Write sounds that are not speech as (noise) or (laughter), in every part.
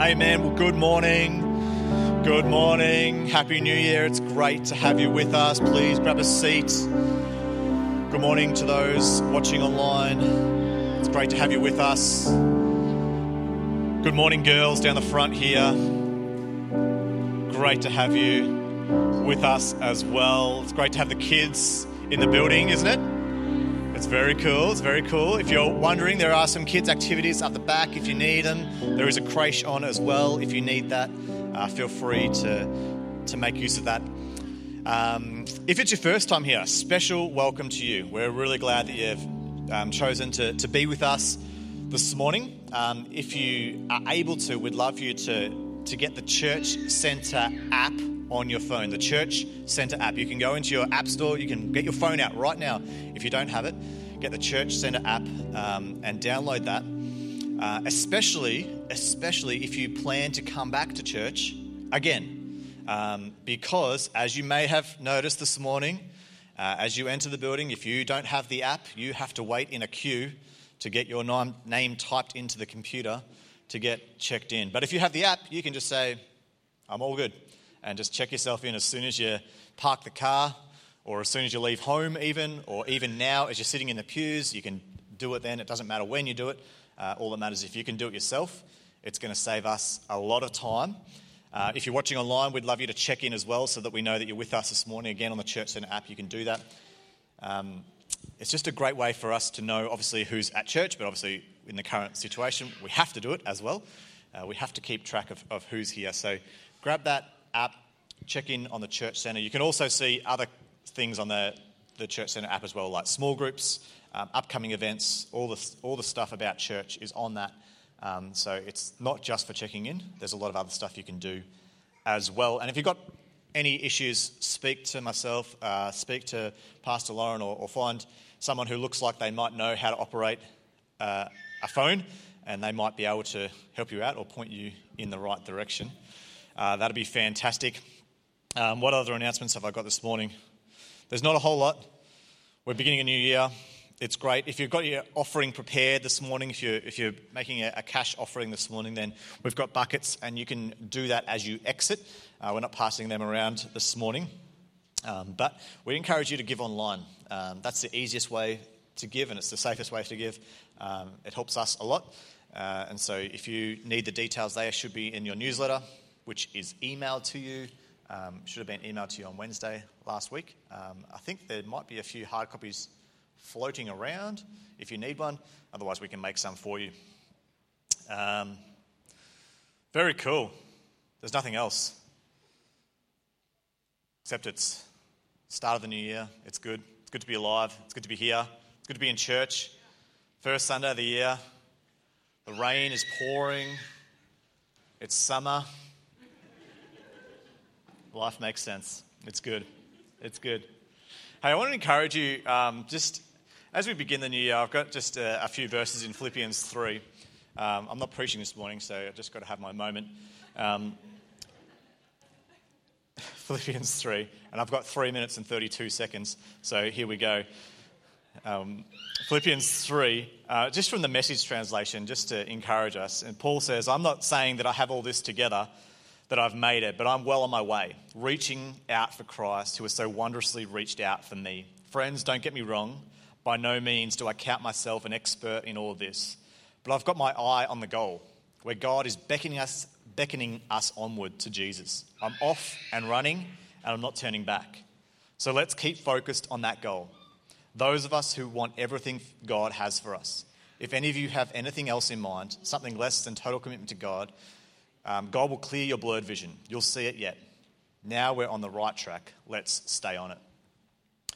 Amen. Well, good morning. Good morning. Happy New Year. It's great to have you with us. Please grab a seat. Good morning to those watching online. It's great to have you with us. Good morning, girls down the front here. Great to have you with us as well. It's great to have the kids in the building, isn't it? It's very cool. It's very cool. If you're wondering, there are some kids' activities up the back if you need them. There is a creche on as well if you need that. Uh, feel free to, to make use of that. Um, if it's your first time here, special welcome to you. We're really glad that you've um, chosen to, to be with us this morning. Um, if you are able to, we'd love you to, to get the Church Centre app on your phone, the Church Centre app. You can go into your app store, you can get your phone out right now if you don't have it. Get the Church Centre app um, and download that. Uh, especially, especially if you plan to come back to church again. Um, because, as you may have noticed this morning, uh, as you enter the building, if you don't have the app, you have to wait in a queue to get your name typed into the computer to get checked in. But if you have the app, you can just say, I'm all good and just check yourself in as soon as you park the car or as soon as you leave home, even, or even now as you're sitting in the pews. You can do it then. It doesn't matter when you do it. Uh, all that matters is if you can do it yourself. It's going to save us a lot of time. Uh, if you're watching online, we'd love you to check in as well so that we know that you're with us this morning. Again, on the Church Centre app, you can do that. Um, it's just a great way for us to know, obviously, who's at church, but obviously, in the current situation, we have to do it as well. Uh, we have to keep track of, of who's here. So grab that app, check in on the Church Centre. You can also see other things on the, the Church Centre app as well, like small groups, um, upcoming events, all the, all the stuff about church is on that. Um, so it's not just for checking in, there's a lot of other stuff you can do as well. And if you've got any issues, speak to myself, uh, speak to Pastor Lauren, or, or, find someone who looks like they might know how to operate uh, a phone and they might be able to help you out or point you in the right direction. Uh, that'd be fantastic. Um, what other announcements have I got this morning? There's not a whole lot. We're beginning a new year. It's great. If you've got your offering prepared this morning, if you're, if you're making a, a cash offering this morning, then we've got buckets and you can do that as you exit. Uh, we're not passing them around this morning. Um, but we encourage you to give online. Um, that's the easiest way to give and it's the safest way to give. Um, it helps us a lot. Uh, and so if you need the details, they should be in your newsletter which is emailed to you. Um, should have been emailed to you on Wednesday last week. Um, I think there might be a few hard copies floating around if you need one. Otherwise, we can make some for you. Um, very cool. There's nothing else. Except it's start of the new year. It's good. It's good to be alive. It's good to be here. It's good to be in church. First Sunday of the year. The rain is pouring. It's summer. Life makes sense. It's good. It's good. Hey, I want to encourage you um, just as we begin the new year, I've got just a, a few verses in Philippians 3. Um, I'm not preaching this morning, so I've just got to have my moment. Um, (laughs) Philippians 3, and I've got 3 minutes and 32 seconds, so here we go. Um, Philippians 3, uh, just from the message translation, just to encourage us. And Paul says, I'm not saying that I have all this together that I've made it, but I'm well on my way, reaching out for Christ, who has so wondrously reached out for me. Friends, don't get me wrong. By no means do I count myself an expert in all this, but I've got my eye on the goal, where God is beckoning us, beckoning us onward to Jesus. I'm off and running, and I'm not turning back. So let's keep focused on that goal. Those of us who want everything God has for us. If any of you have anything else in mind, something less than total commitment to God, um, God will clear your blurred vision. You'll see it yet. Now we're on the right track. Let's stay on it.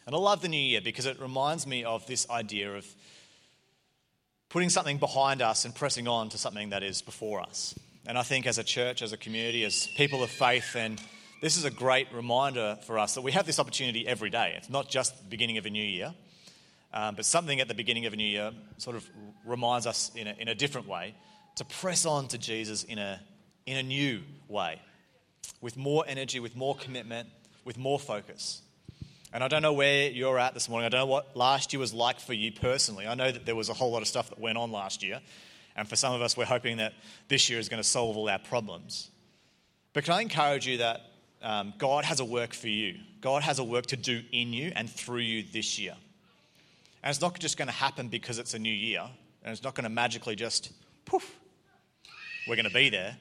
And I love the new year because it reminds me of this idea of putting something behind us and pressing on to something that is before us. And I think as a church, as a community, as people of faith, and this is a great reminder for us that we have this opportunity every day. It's not just the beginning of a new year, um, but something at the beginning of a new year sort of reminds us in a, in a different way to press on to Jesus in a in a new way, with more energy, with more commitment, with more focus. And I don't know where you're at this morning. I don't know what last year was like for you personally. I know that there was a whole lot of stuff that went on last year. And for some of us, we're hoping that this year is going to solve all our problems. But can I encourage you that um, God has a work for you? God has a work to do in you and through you this year. And it's not just going to happen because it's a new year, and it's not going to magically just poof, we're going to be there.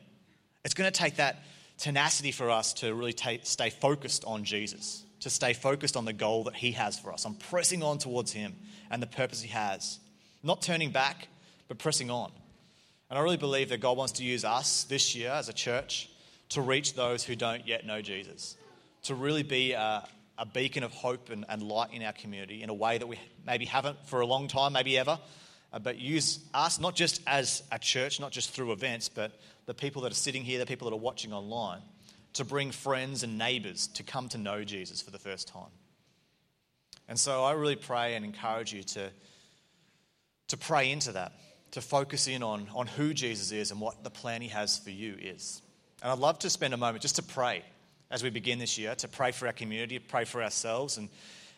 It's going to take that tenacity for us to really stay focused on Jesus, to stay focused on the goal that He has for us, on pressing on towards Him and the purpose He has. Not turning back, but pressing on. And I really believe that God wants to use us this year as a church to reach those who don't yet know Jesus, to really be a, a beacon of hope and, and, light in our community in a way that we maybe haven't for a long time, maybe ever, Uh, but use us not just as a church, not just through events, but the people that are sitting here, the people that are watching online, to bring friends and neighbors to come to know Jesus for the first time. And so I really pray and encourage you to, to pray into that, to focus in on, on who Jesus is and what the plan he has for you is. And I'd love to spend a moment just to pray as we begin this year, to pray for our community, pray for ourselves, and,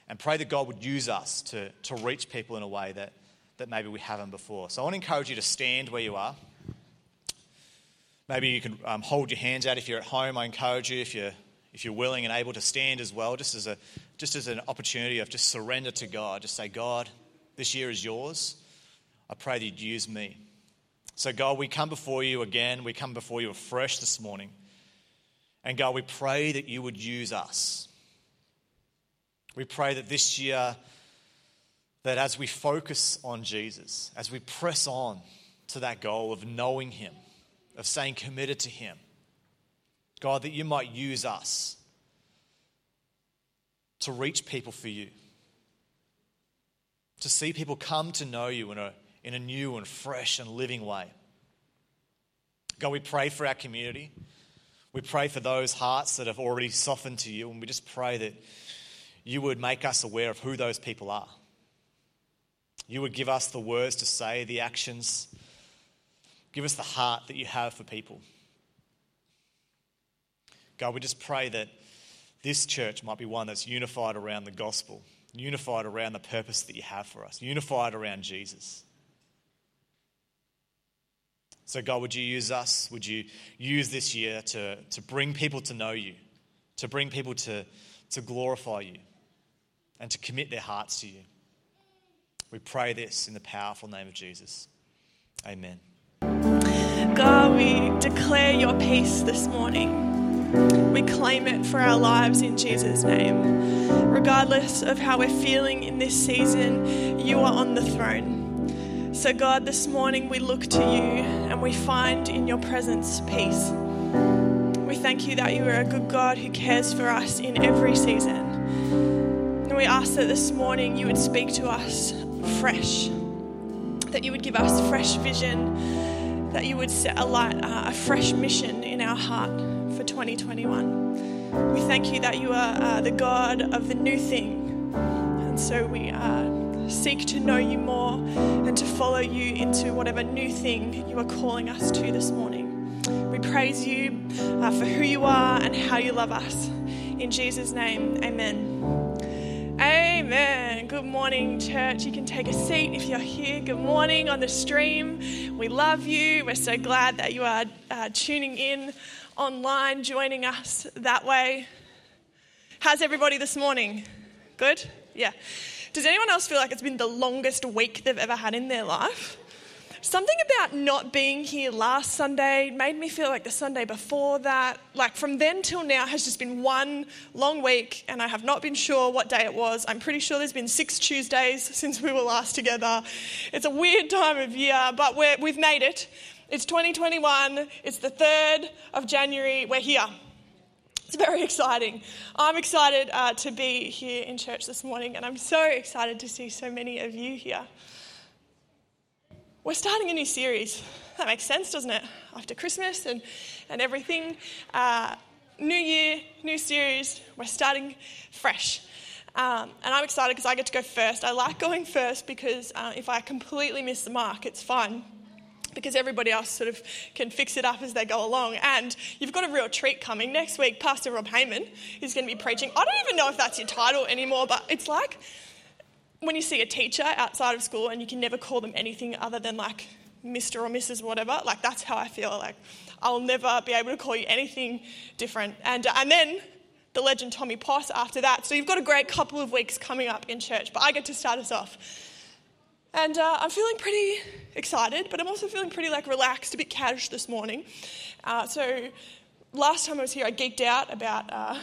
and pray that God would use us to, to reach people in a way that, that maybe we haven't before. So I want to encourage you to stand where you are. Maybe you can um, hold your hands out if you're at home. I encourage you, if you're, if you're willing and able to stand as well, just as, a, just as an opportunity of just surrender to God. Just say, God, this year is yours. I pray that you'd use me. So, God, we come before you again. We come before you afresh this morning. And God, we pray that you would use us. We pray that this year, that as we focus on Jesus, as we press on to that goal of knowing him, of staying committed to him, God, that you might use us to reach people for you, to see people come to know you in a in a new and fresh and living way. God, we pray for our community. We pray for those hearts that have already softened to you, and we just pray that you would make us aware of who those people are. You would give us the words to say, the actions. Give us the heart that you have for people. God, we just pray that this church might be one that's unified around the gospel, unified around the purpose that you have for us, unified around Jesus. So, God, would you use us? Would you use this year to, to bring people to know you, to bring people to, to glorify you, and to commit their hearts to you? We pray this in the powerful name of Jesus. Amen. God, we declare your peace this morning. We claim it for our lives in Jesus' name. Regardless of how we're feeling in this season, you are on the throne. So, God, this morning we look to you and we find in your presence peace. We thank you that you are a good God who cares for us in every season. And we ask that this morning you would speak to us fresh, that you would give us fresh vision, that you would set alight uh, a fresh mission in our heart for 2021. We thank you that you are uh, the God of the new thing. And so we. Uh, seek to know you more and to follow you into whatever new thing you are calling us to this morning. We praise you uh, for who you are and how you love us. In Jesus' name, amen. Amen. Good morning, church. You can take a seat if you're here. Good morning on the stream. We love you. We're so glad that you are uh, tuning in online, joining us that way. How's everybody this morning? Good? Yeah. Does anyone else feel like it's been the longest week they've ever had in their life? Something about not being here last Sunday made me feel like the Sunday before that, like from then till now, has just been one long week, and I have not been sure what day it was. I'm pretty sure there's been six Tuesdays (laughs) since we were last together. It's a weird time of year, but we have made it. It's 2021, it's the 3rd of January, we're here. It's very exciting. I'm excited uh, to be here in church this morning, and I'm so excited to see so many of you here. We're starting a new series. That makes sense, doesn't it? After Christmas and, and everything. Uh, new year, new series. We're starting fresh. Um, and I'm excited because I get to go first. I like going first because uh, if I completely miss the mark, it's fun because everybody else sort of can fix it up as they go along. And you've got a real treat coming. Next week, Pastor Rob Heyman is going to be preaching. I don't even know if that's your title anymore, but it's like when you see a teacher outside of school and you can never call them anything other than like Mr. or Mrs. Or whatever. Like, that's how I feel. Like, I'll never be able to call you anything different. And, and then the legend Tommy Poss after that. So you've got a great couple of weeks coming up in church, but I get to start us off. And uh, I'm feeling pretty excited, but I'm also feeling pretty like relaxed, a bit cash this morning. Uh, so last time I was here, I geeked out about uh,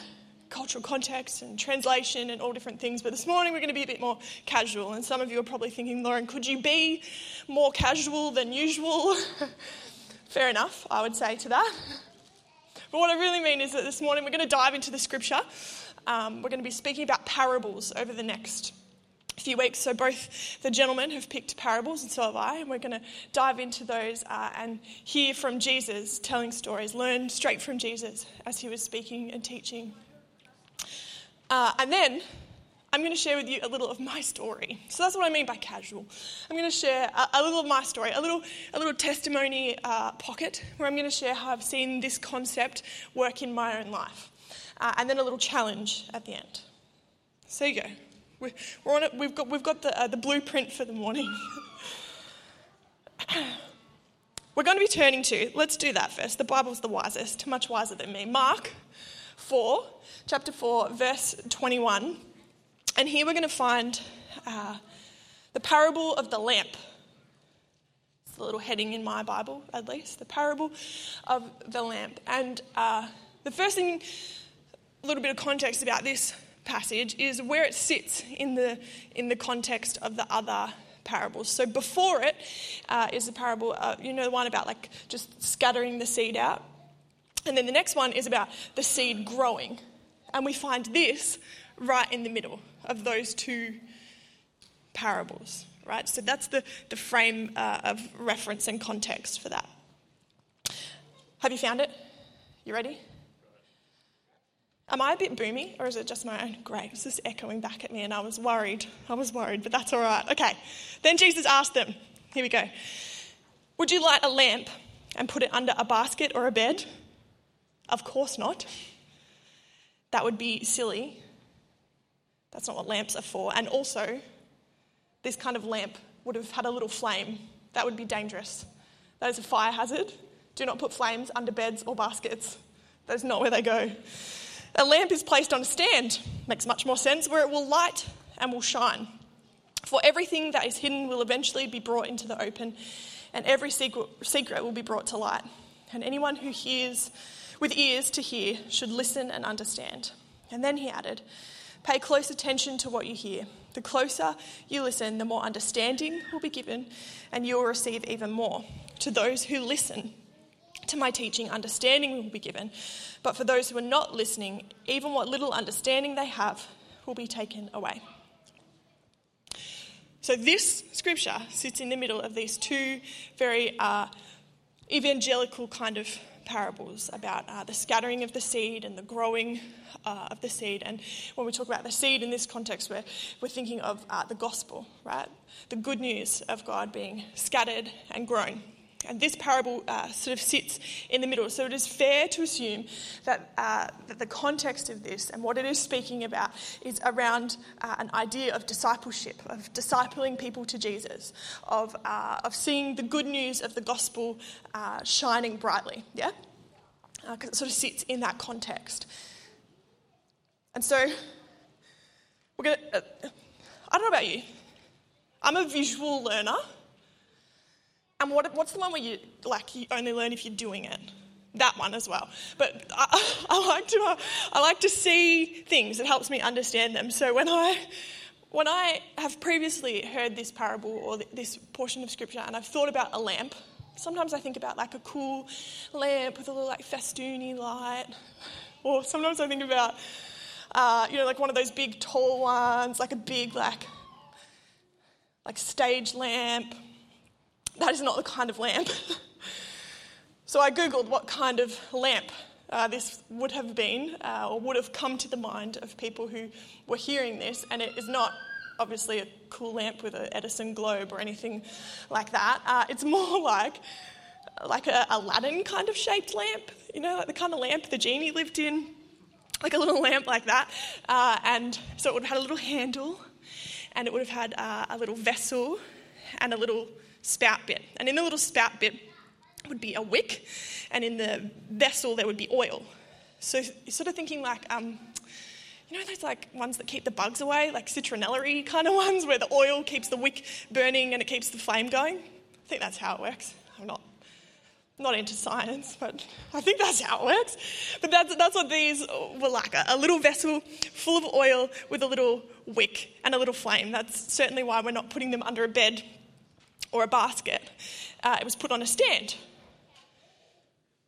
cultural context and translation and all different things. But this morning we're going to be a bit more casual. And some of you are probably thinking, Lauren, could you be more casual than usual? (laughs) Fair enough, I would say to that. But what I really mean is that this morning we're going to dive into the scripture. Um, we're going to be speaking about parables over the next few weeks. So both the gentlemen have picked parables, and so have I, and we're going to dive into those uh, and hear from Jesus telling stories, learn straight from Jesus as he was speaking and teaching. Uh, and then I'm going to share with you a little of my story. So that's what I mean by casual. I'm going to share a, a little of my story, a little, a little testimony uh, pocket where I'm going to share how I've seen this concept work in my own life, uh, and then a little challenge at the end. So you go. We're, on it. We've got, we've got the, uh, the blueprint for the morning. (coughs) we're going to be turning to, let's do that first. The Bible's the wisest, much wiser than me. Mark 4, chapter 4, verse 21. And here we're going to find uh, the parable of the lamp. It's a little heading in my Bible, at least. The parable of the lamp. And uh, the first thing, a little bit of context about this passage is where it sits in the, in the context of the other parables. So before it uh, is the parable, uh, you know, the one about like just scattering the seed out. And then the next one is about the seed growing. And we find this right in the middle of those two parables, right? So that's the, the frame uh, of reference and context for that. Have you found it? You ready? Am I a bit boomy or is it just my own? Great, it's just echoing back at me and I was worried. I was worried, but that's all right. Okay. Then Jesus asked them, here we go. Would you light a lamp and put it under a basket or a bed? Of course not. That would be silly. That's not what lamps are for. And also, this kind of lamp would have had a little flame. That would be dangerous. That is a fire hazard. Do not put flames under beds or baskets. That is not where they go. A lamp is placed on a stand, makes much more sense, where it will light and will shine. For everything that is hidden will eventually be brought into the open, and every secret secret will be brought to light. And anyone who hears with ears to hear should listen and understand. And then he added, Pay close attention to what you hear. The closer you listen, the more understanding will be given, and you will receive even more. To those who listen to my teaching, understanding will be given. But for those who are not listening, even what little understanding they have will be taken away. So, this scripture sits in the middle of these two very uh, evangelical kind of parables about uh, the scattering of the seed and the growing uh, of the seed. And when we talk about the seed in this context, we're, we're thinking of uh, the gospel, right? The good news of God being scattered and grown. And this parable uh, sort of sits in the middle. So it is fair to assume that, uh, that the context of this and what it is speaking about is around uh, an idea of discipleship, of discipling people to Jesus, of, uh, of seeing the good news of the gospel uh, shining brightly. Yeah? Because uh, it sort of sits in that context. And so we're to. I don't know about you. I'm a visual learner. And what, what's the one where you like you only learn if you're doing it? That one as well. But I, (laughs) I like to uh, I like to see things. It helps me understand them. So when I when I have previously heard this parable or this portion of scripture, and I've thought about a lamp, sometimes I think about like a cool lamp with a little like festoony light, or sometimes I think about uh, you know like one of those big tall ones, like a big like like stage lamp that is not the kind of lamp. (laughs) so I googled what kind of lamp uh, this would have been uh, or would have come to the mind of people who were hearing this, and it is not obviously a cool lamp with an Edison globe or anything like that. Uh, it's (laughs) more like like a Aladdin kind of shaped lamp, you know, like the kind of lamp the genie lived in, like a little lamp like that. Uh, and so it would have had a little handle, and it would have had uh, a little vessel and a little spout bit. And in the little spout bit would be a wick, and in the vessel there would be oil. So you're sort of thinking like, um, you know those like ones that keep the bugs away, like citronella kind of (laughs) ones where the oil keeps the wick burning and it keeps the flame going? I think that's how it works. I'm not not into science, but (laughs) I think that's how it works. But that's, that's what these were like a, a, little vessel full of oil with a little wick and a little flame. That's certainly why we're not putting them under a bed or a basket. Uh, it was put on a stand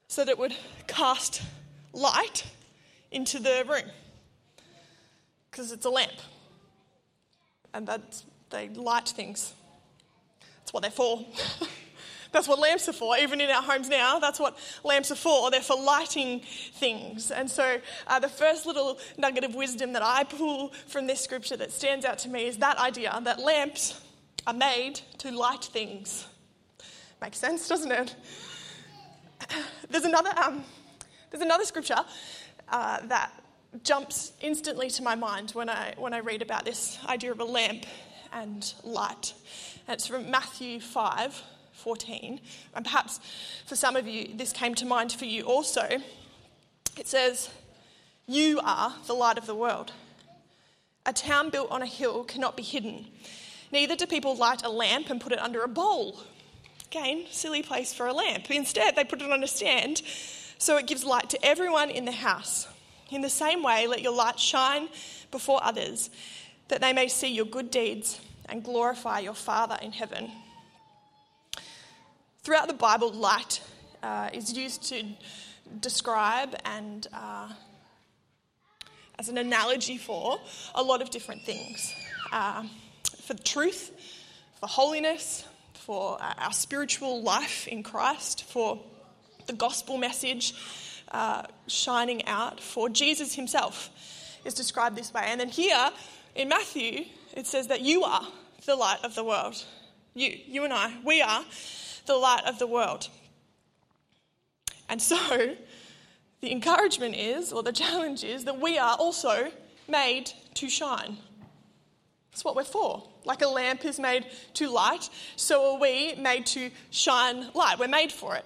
so that it would cast light into the room because it's a lamp and that's, they light things. That's what they're for. (laughs) That's what lamps are for, even in our homes now. That's what lamps are for. They're for lighting things. And so, uh, the first little nugget of wisdom that I pull from this scripture that stands out to me is that idea that lamps are made to light things. Makes sense, doesn't it? There's another, um, there's another scripture uh, that jumps instantly to my mind when I, when I read about this idea of a lamp and light. And it's from Matthew 5, 14. And perhaps for some of you, this came to mind for you also. It says, You are the light of the world. A town built on a hill cannot be hidden. Neither do people light a lamp and put it under a bowl. Again, silly place for a lamp. Instead, they put it on a stand so it gives light to everyone in the house. In the same way, let your light shine before others, that they may see your good deeds and glorify your Father in heaven. Throughout the Bible, light uh, is used to describe and uh, as an analogy for a lot of different things uh, for truth, for holiness, for our spiritual life in Christ, for the gospel message uh, shining out, for Jesus himself is described this way. And then here in Matthew, it says that you are the light of the world. You, you and I, we are the light of the world. And so, the encouragement is, or the (laughs) challenge is, that we are also made to shine. That's what we're for. Like a lamp is made to light, so are we made to shine light. We're made for it,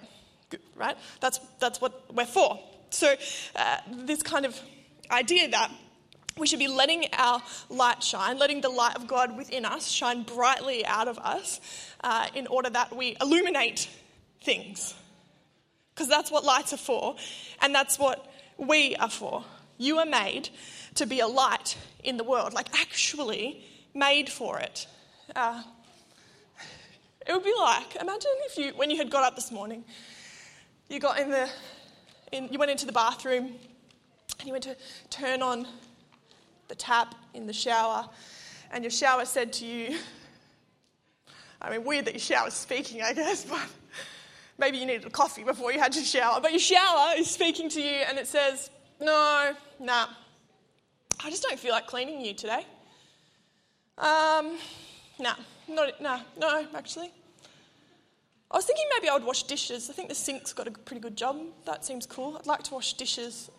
right? That's, that's what we're for. So, uh, this kind of idea that we should be letting our light shine, letting the light of God within us shine brightly out of us uh, in order that we illuminate things. Because that's what lights are for, and that's what we are for. You are made to be a light in the world, like actually made for it. Uh, it would be like imagine if you, when you had got up this morning, you got in the, in, you went into the bathroom, and you went to turn on the tap in the shower, and your shower said to you, I mean, weird that your shower's speaking, I guess, (laughs) but maybe you needed a coffee before you had your shower. But your shower is speaking to you and it says, No, nah, I just don't feel like cleaning you today. Um, nah, not, nah, no, actually. I was thinking maybe I would wash dishes. I think the sink's got a pretty good job. That seems cool. I'd like to wash dishes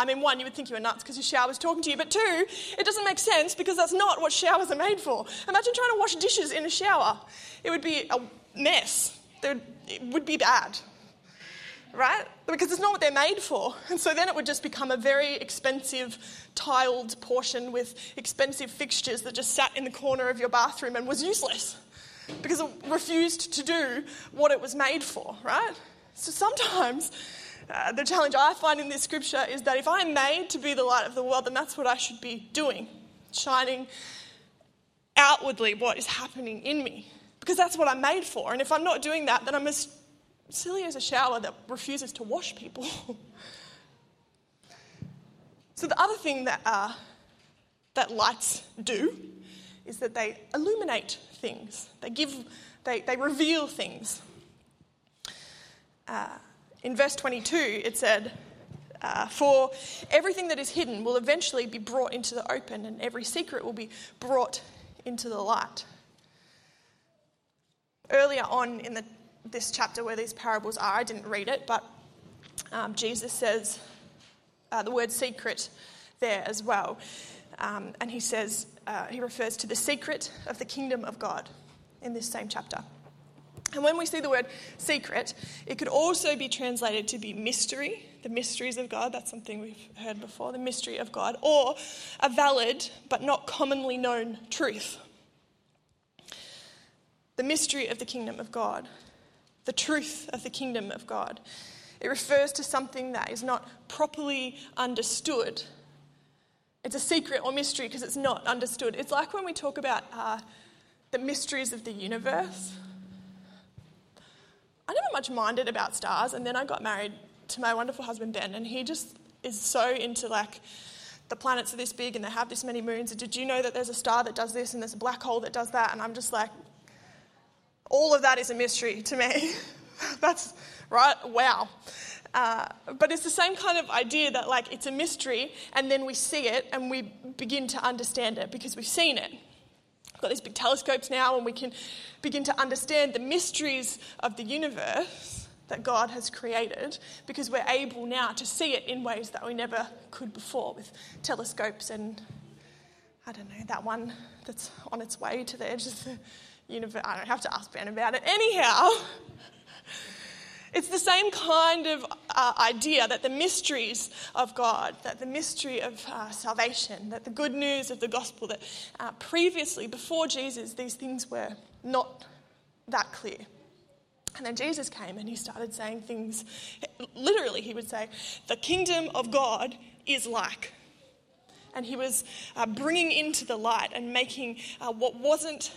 I mean, one, you would think you were nuts because your shower's talking to you, but two, it doesn't make sense because that's not what showers are made for. Imagine trying to wash dishes in a shower. It would be a mess. It would be bad, right? Because it's not what they're made for. And so then it would just become a very expensive tiled portion with expensive fixtures that just sat in the corner of your bathroom and was useless because it refused to do what it was made for, right? So sometimes uh, the challenge I find in this scripture is that if I'm made to be the light of the world, then that's what I should be doing, shining outwardly what is happening in me, because that's what I'm made for. And if I'm not doing that, then I'm silly as a shower that refuses to wash people. (laughs) so the other thing that uh, that lights do is that they illuminate things. They give, they, they reveal things. Uh, in verse 22, it said, uh, For everything that is hidden will eventually be brought into the open, and every secret will be brought into the light. Earlier on in the, this chapter where these parables are, I didn't read it, but um, Jesus says uh, the word secret there as well. Um, and he says, uh, he refers to the secret of the kingdom of God in this same chapter. And when we see the word secret, it could also be translated to be mystery, the mysteries of God. That's something we've heard before, the mystery of God, or a valid but not commonly known truth. The mystery of the kingdom of God, the truth of the kingdom of God. It refers to something that is not properly understood. It's a secret or mystery because it's not understood. It's like when we talk about uh, the mysteries of the universe. I never much minded about stars, and then I got married to my wonderful husband Ben, and he just is so into like the planets are this big and they have this many moons. Did you know that there's a star that does this and there's a black hole that does that? And I'm just like, all of that is a mystery to me. (laughs) That's right, wow. Uh, but it's the same kind of idea that like it's a mystery and then we see it and we begin to understand it because we've seen it. We've got these big telescopes now and we can begin to understand the mysteries of the universe that God has created because we're able now to see it in ways that we never could before with telescopes and I don't know, that one that's on its way to the edge of the I don't have to ask Ben about it. Anyhow, it's the same kind of uh, idea that the mysteries of God, that the mystery of uh, salvation, that the good news of the gospel, that uh, previously, before Jesus, these things were not that clear. And then Jesus came and he started saying things, literally, he would say, The kingdom of God is like. And he was uh, bringing into the light and making uh, what wasn't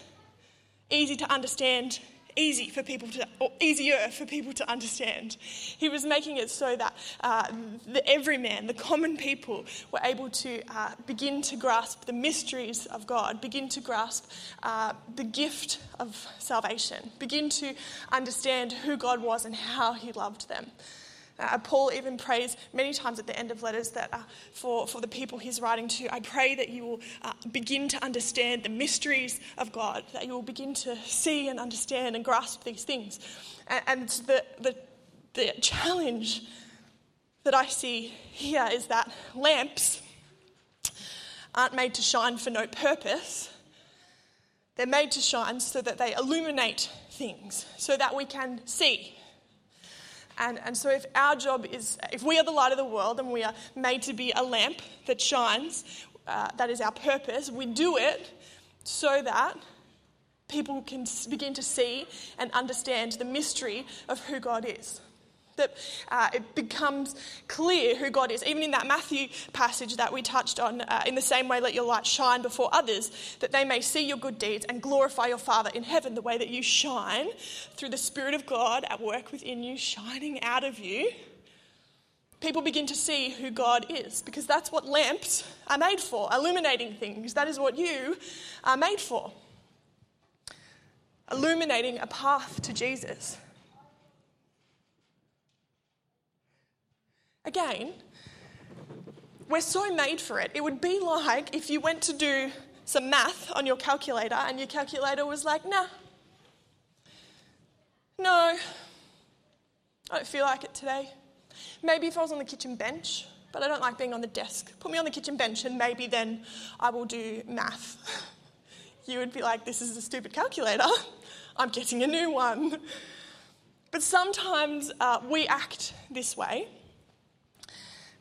easy to understand easy for people to, or easier for people to understand. He was making it so that uh, the everyman, the common people, were able to uh, begin to grasp the mysteries of God, begin to grasp uh, the gift of salvation, begin to understand who God was and how He loved them. Uh, Paul even prays many times at the end of letters that uh, for, for the people he's writing to, I pray that you will uh, begin to understand the mysteries of God, that you will begin to see and understand and grasp these things. And, and the, the, the challenge that I see here is that lamps aren't made to shine for no purpose. They're made to shine so that they illuminate things, so that we can see and, and so, if our job is, if we are the light of the world and we are made to be a lamp that shines, uh, that is our purpose, we do it so that people can begin to see and understand the mystery of who God is that uh, it becomes clear who God is. Even in that Matthew passage that we touched on, uh, in the same way, let your light shine before others, that they may see your good deeds and glorify your Father in heaven, the way that you shine through the Spirit of God at work within you, shining out of you. People begin to see who God is because that's what lamps are made for, illuminating things. That is what you are made for. Illuminating a path to Jesus. Again, we're so made for it. It would be like if you went to do some math on your calculator and your calculator was like, nah, no, I don't feel like it today. Maybe if I was on the kitchen bench, but I don't like being on the desk. Put me on the kitchen bench and maybe then I will do math. (laughs) You would be like, this is a stupid calculator. (laughs) I'm getting a new one. But sometimes uh, we act this way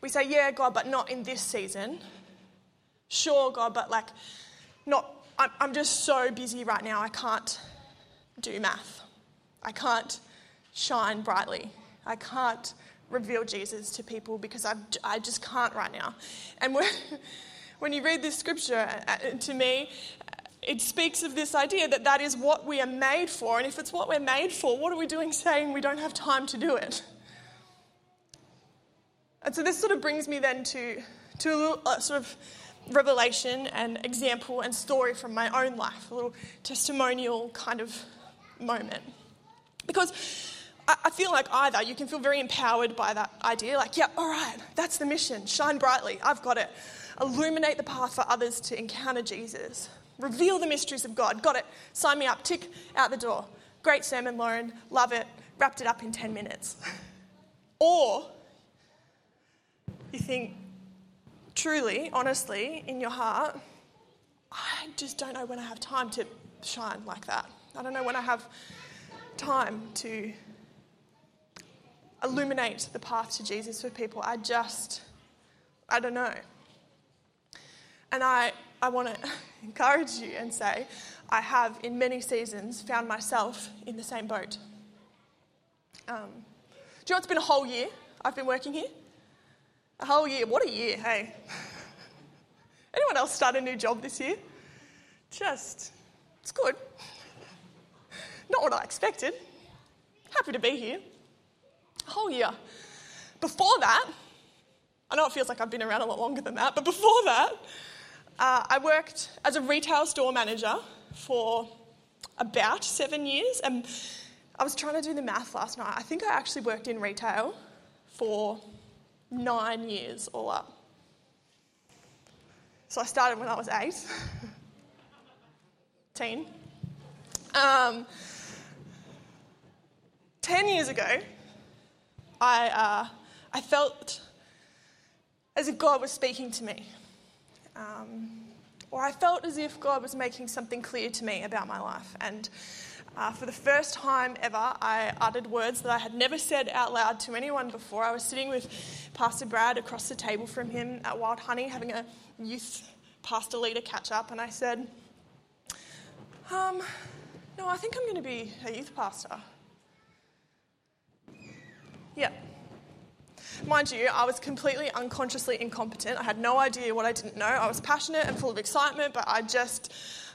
we say, Yeah, God, but not in this season. Sure, God, but like, not, I'm, I'm just so busy right now, I can't do math. I can't shine brightly. I can't reveal Jesus to people because i I just can't right now. And (laughs) when, when you read this scripture, uh, to me, it speaks of this idea that that is what we are made for. And if it's what we're made for, what are we doing saying we don't have time to do it? And so this sort of brings me then to, to a little uh, sort of revelation and example and story from my own life, a little testimonial kind of moment. Because I, I feel like either you can feel very empowered by that idea, like, yeah, all right, that's the mission, shine brightly, I've got it. Illuminate the path for others to encounter Jesus. Reveal the mysteries of God. Got it. Sign me up. Tick out the door. Great sermon, Lauren. Love it. Wrapped it up in 10 minutes. (laughs) or you think, truly, honestly, in your heart, I just don't know when I have time to shine like that. I don't know when I have time to illuminate the path to Jesus for people. I just, I don't know. And I, I want to (laughs) encourage you and say, I have in many seasons found myself in the same boat. Um, do you know it's been a whole year I've been working here? A whole year. What a year, hey. Anyone else start a new job this year? Just, it's good. Not what I expected. Happy to be here. A whole year. Before that, I know it feels like I've been around a lot longer than that, but before that, uh, I worked as a retail store manager for about seven years. And I was trying to do the math last night. I think I actually worked in retail for nine years all up. So I started when I was eight, (laughs) teen. Um, ten years ago, I, uh, I felt as if God was speaking to me. Um, or I felt as if God was making something clear to me about my life. And uh, for the first time ever, I uttered words that I had never said out loud to anyone before. I was sitting with Pastor Brad across the table from him at Wild Honey having a youth pastor leader catch up, and I said, um, No, I think I'm going to be a youth pastor. Yeah. Mind you, I was completely unconsciously incompetent. I had no idea what I didn't know. I was passionate and full of excitement, but I just,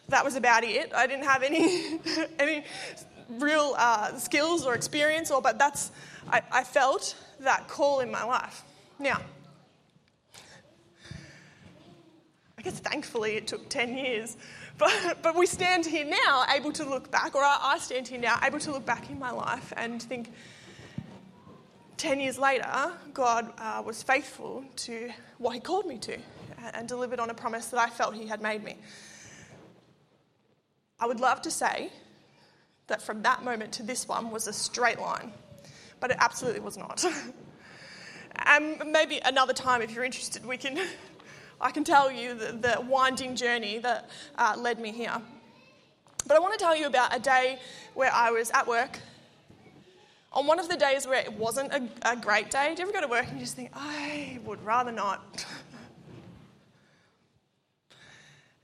that was about it. I didn't have any, (laughs) any real uh, skills or experience, or, but that's, I, I felt that call in my life. Now, I guess thankfully it took 10 years. (laughs) But, but we stand here now able to look back, or I, I stand here now able to look back in my life and think, 10 years later, God uh, was faithful to what He called me to and delivered on a promise that I felt He had made me. I would love to say that from that moment to this one was a straight line, but it absolutely was not. (laughs) and maybe another time, if you're interested, we can, (laughs) I can tell you the, the winding journey that uh, led me here. But I want to tell you about a day where I was at work on one of the days where it wasn't a, a great day, do you ever go to work and you just think, I would rather not? (laughs)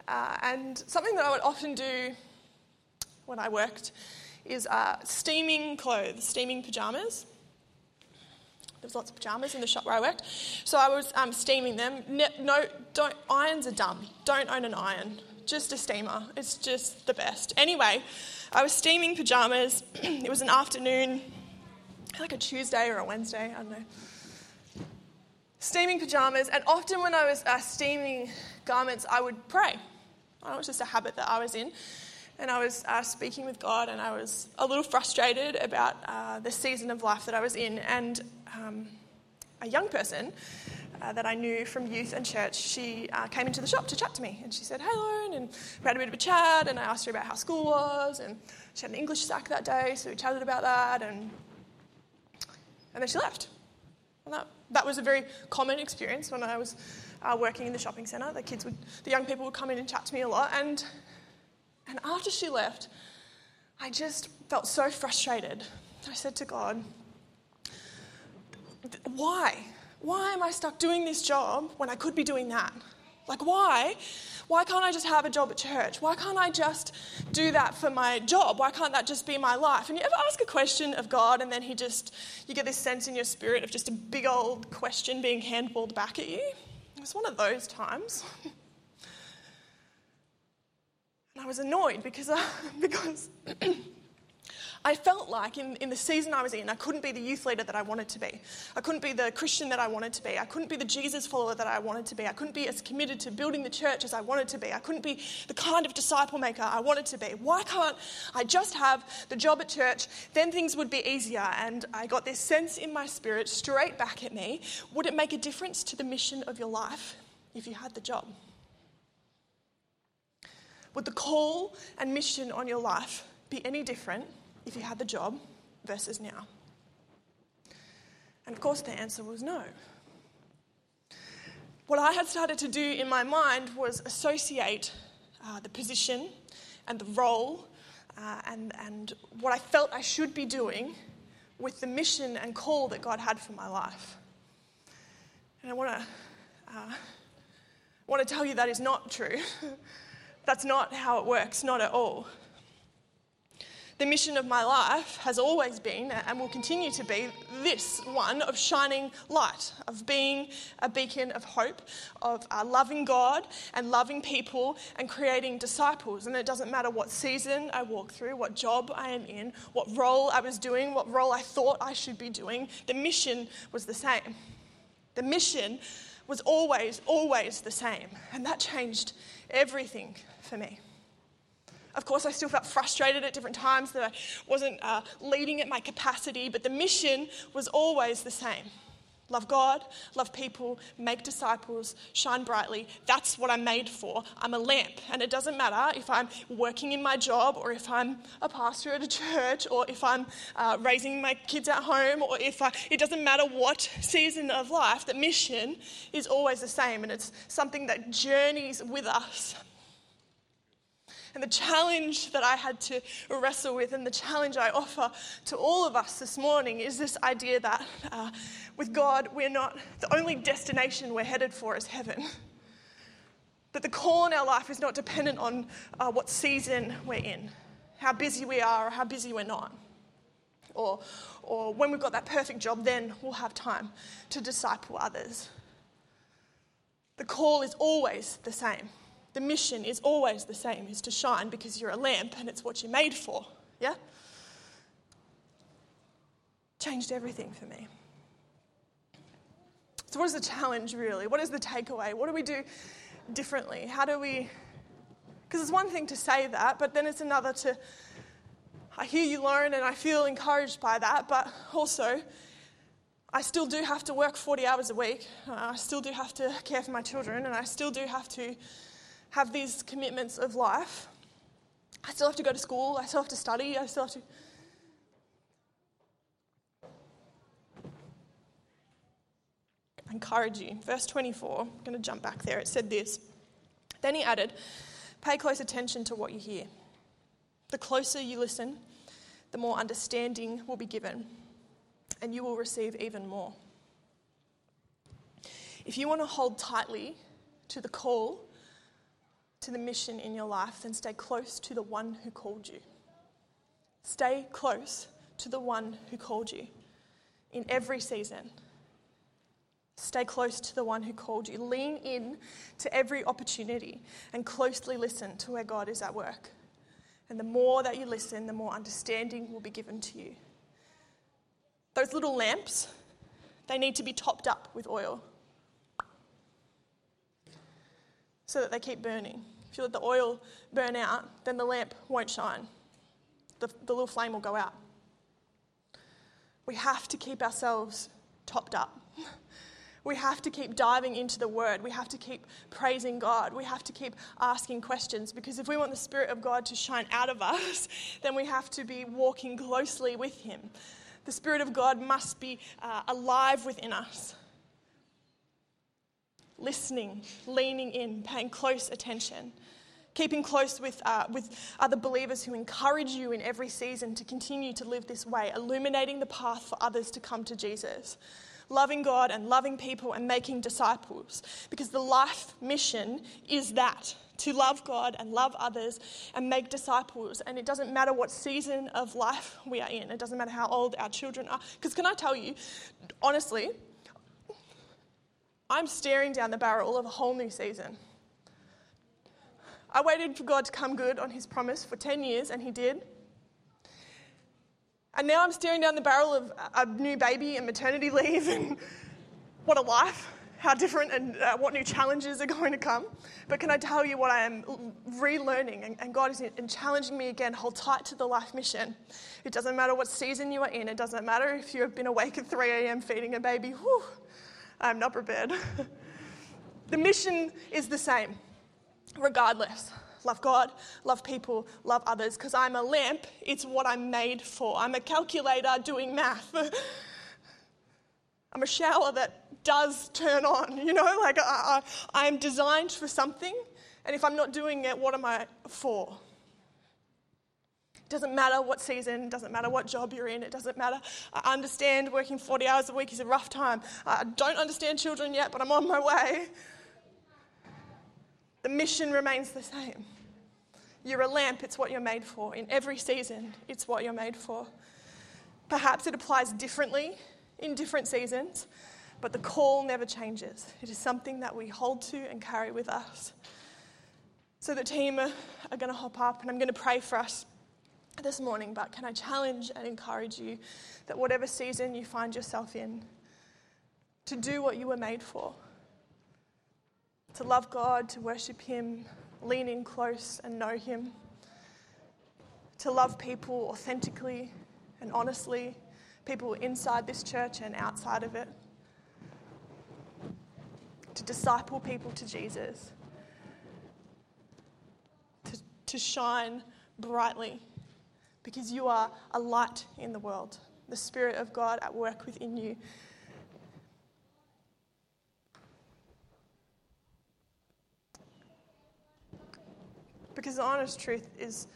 uh, and something that I would often do when I worked is uh, steaming clothes, steaming pajamas. There's lots of pajamas in the shop where I worked. So I was um, steaming them. No, don't, irons are dumb. Don't own an iron. Just a steamer. It's just the best. Anyway, I was steaming pajamas. (clears throat) it was an afternoon like a Tuesday or a Wednesday, I don't know. Steaming pajamas, and often when I was uh, steaming garments, I would pray. It was just a habit that I was in. And I was uh, speaking with God, and I was a little frustrated about uh, the season of life that I was in. And um, a young person uh, that I knew from youth and church, she uh, came into the shop to chat to me. And she said, Hey, Hello, and we had a bit of a chat. And I asked her about how school was. And she had an English SAC that day, so we chatted about that. And and then she left. And that, that was a very common experience when I was uh, working in the shopping centre. The kids would, the young people would come in and chat to me a lot. And, and after she left, I just felt so frustrated. I said to God, why? Why am I stuck doing this job when I could be doing that? Like, why? Why can't I just have a job at church? Why can't I just do that for my job? Why can't that just be my life? And you ever ask a question of God and then He just, you get this sense in your spirit of just a big old question being handballed back at you? It's one of those times. and I was annoyed because, uh, (laughs) because I felt like in, in the season I was in, I couldn't be the youth leader that I wanted to be. I couldn't be the Christian that I wanted to be. I couldn't be the Jesus follower that I wanted to be. I couldn't be as committed to building the church as I wanted to be. I couldn't be the kind of disciple maker I wanted to be. Why can't I just have the job at church? Then things would be easier. And I got this sense in my spirit straight back at me would it make a difference to the mission of your life if you had the job? Would the call and mission on your life be any different if you had the job versus now? And of course, the answer was no. What I had started to do in my mind was associate uh, the position and the role uh, and, and what I felt I should be doing with the mission and call that God had for my life. And I want to uh, want to tell you that is not true. (laughs) That's not how it works, not at all. The mission of my life has always been and will continue to be this one of shining light, of being a beacon of hope, of uh, loving God and loving people and creating disciples. And it doesn't matter what season I walk through, what job I am in, what role I was doing, what role I thought I should be doing, the mission was the same. The mission was always, always the same. And that changed everything for me. Of course, I still felt frustrated at different times that I wasn't uh, leading at my capacity, but the mission was always the same love God, love people, make disciples, shine brightly. That's what I'm made for. I'm a lamp. And it doesn't matter if I'm working in my job or if I'm a pastor at a church or if I'm uh, raising my kids at home or if I, it doesn't matter what season of life, the mission is always the same. And it's something that journeys with us and the challenge that I had to wrestle with, and the challenge I offer to all of us this morning, is this idea that uh, with God, we're not, the only destination we're headed for is heaven. That the call in our life is not dependent on uh, what season we're in, how busy we are, or how busy we're not. Or, or when we've got that perfect job, then we'll have time to disciple others. The call is always the same the mission is always the same is to shine because you're a lamp and it's what you're made for. Yeah? Changed everything for me. So, what is the challenge really? What is the takeaway? What do we do differently? How do we. Because it's one thing to say that, but then it's another to. I hear you, Lauren, and I feel encouraged by that, but also I still do have to work 40 hours a week. Uh, I still do have to care for my children, and I still do have to have these commitments of life. I still have to go to school, I still have to study, I still have to. encourage you. Verse 24, I'm going to jump back there. It said this. Then he added, Pay close attention to what you hear. The closer you listen, the more understanding will be given, and you will receive even more. If you want to hold tightly to the call to the mission in your life, then stay close to the one who called you. Stay close to the one who called you in every season. Stay close to the one who called you. Lean in to every opportunity and closely listen to where God is at work. And the more that you listen, the more understanding will be given to you. Those little lamps, they need to be topped up with oil so that they keep burning. If you let the oil burn out, then the lamp won't shine. The, the little flame will go out. We have to keep ourselves topped up. (laughs) We have to keep diving into the Word. We have to keep praising God. We have to keep asking questions because if we want the Spirit of God to shine out of (laughs) us, then we have to be walking closely with Him. The Spirit of God must be uh, alive within us listening, leaning in, paying close attention, keeping close with, uh, with other believers who encourage you in every season to continue to live this way, illuminating the path for others to come to Jesus. Loving God and loving people and making disciples. Because the life mission is that to love God and love others and make disciples. And it doesn't matter what season of life we are in, it doesn't matter how old our children are. Because, can I tell you, honestly, I'm staring down the barrel of a whole new season. I waited for God to come good on his promise for 10 years, and he did. And now I'm staring down the barrel of a new baby and maternity leave, (laughs) and what a life, how different, and uh, what new challenges are going to come. But can I tell you what I am relearning? And, and God is in, challenging me again hold tight to the life mission. It doesn't matter what season you are in, it doesn't matter if you have been awake at 3 a.m. feeding a baby. Whew, I'm not prepared. (laughs) the mission is the same, regardless. Love God, love people, love others, because I'm a lamp, it's what I'm made for. I'm a calculator doing math. (laughs) I'm a shower that does turn on, (laughs) you know, like I, I, I'm designed for something, and if I'm not doing it, what am I for? It doesn't matter what season, It doesn't matter what job you're in, it doesn't matter. I understand working 40 hours a week is a rough time. I don't understand children yet, but I'm on my way. The mission remains the same. You're a lamp, it's what you're made for. In every season, it's what you're made for. Perhaps it applies differently in different seasons, but the call never changes. It is something that we hold to and carry with us. So the team are, going to hop up, and I'm going to pray for us this morning. But can I challenge and encourage you that whatever season you find yourself in, to do what you were made for, to love God, to worship Him, lean in close and know Him, to love people authentically and honestly, people inside this church and outside of it, to disciple people to Jesus, to, to shine brightly because you are a light in the world, the Spirit of God at work within you. Because the honest truth is,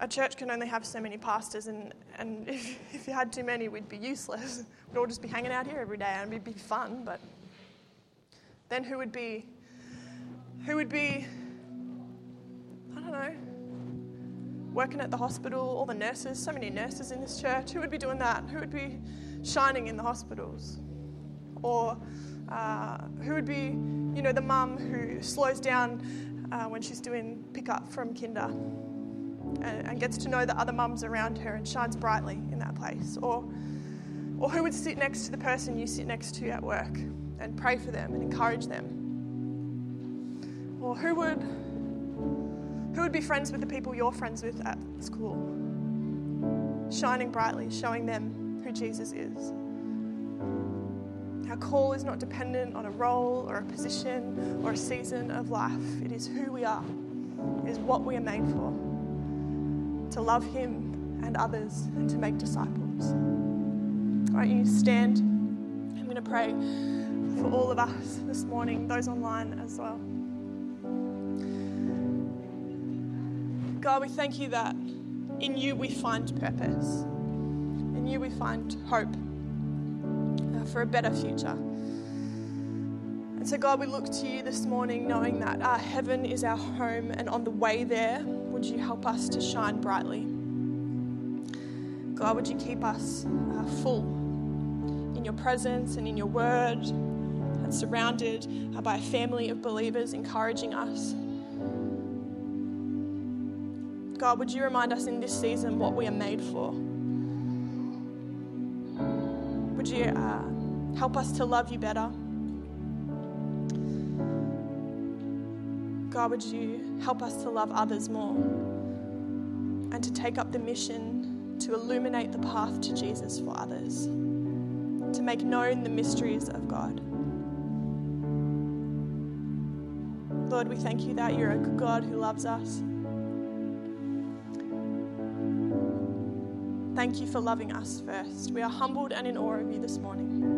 a church can only have so many pastors, and, and (laughs) if, if you had too many, we'd be useless. (laughs) We'd all just be hanging out here every day, and it'd be fun, but then who would be, who would be, I don't know, working at the hospital, all the nurses, so many nurses in this church, who would be doing that? Who would be shining in the hospitals? Or uh, who would be, you know, the mum who slows down uh, when she's doing pickup from kinder and, and gets to know the other mums around her and shines brightly in that place? Or, or who would sit next to the person you sit next to at work and pray for them and encourage them? Or who would, who would be friends with the people you're friends with at school? Shining brightly, showing them who Jesus is. Our call is not dependent on a role or a position or a season of life. It is who we are, it is what we are made for to love Him and others and to make disciples. All right, you stand. I'm going to pray for all of us this morning, those online as well. God, we thank you that in you we find purpose, in you we find hope for a better future. And so, God, we look to you this morning knowing that our heaven is our home, and on the way there, would you help us to shine brightly? God, would you keep us uh, full in your presence and in your word, and surrounded uh, by a family of believers encouraging us? God, would you remind us in this season what we are made for? Would you uh, help us to love you better? God, would you help us to love others more and to take up the mission to illuminate the path to Jesus for others, to make known the mysteries of God? Lord, we thank you that you're a good God who loves us. Thank you for loving us first. We are humbled and in awe of you this morning.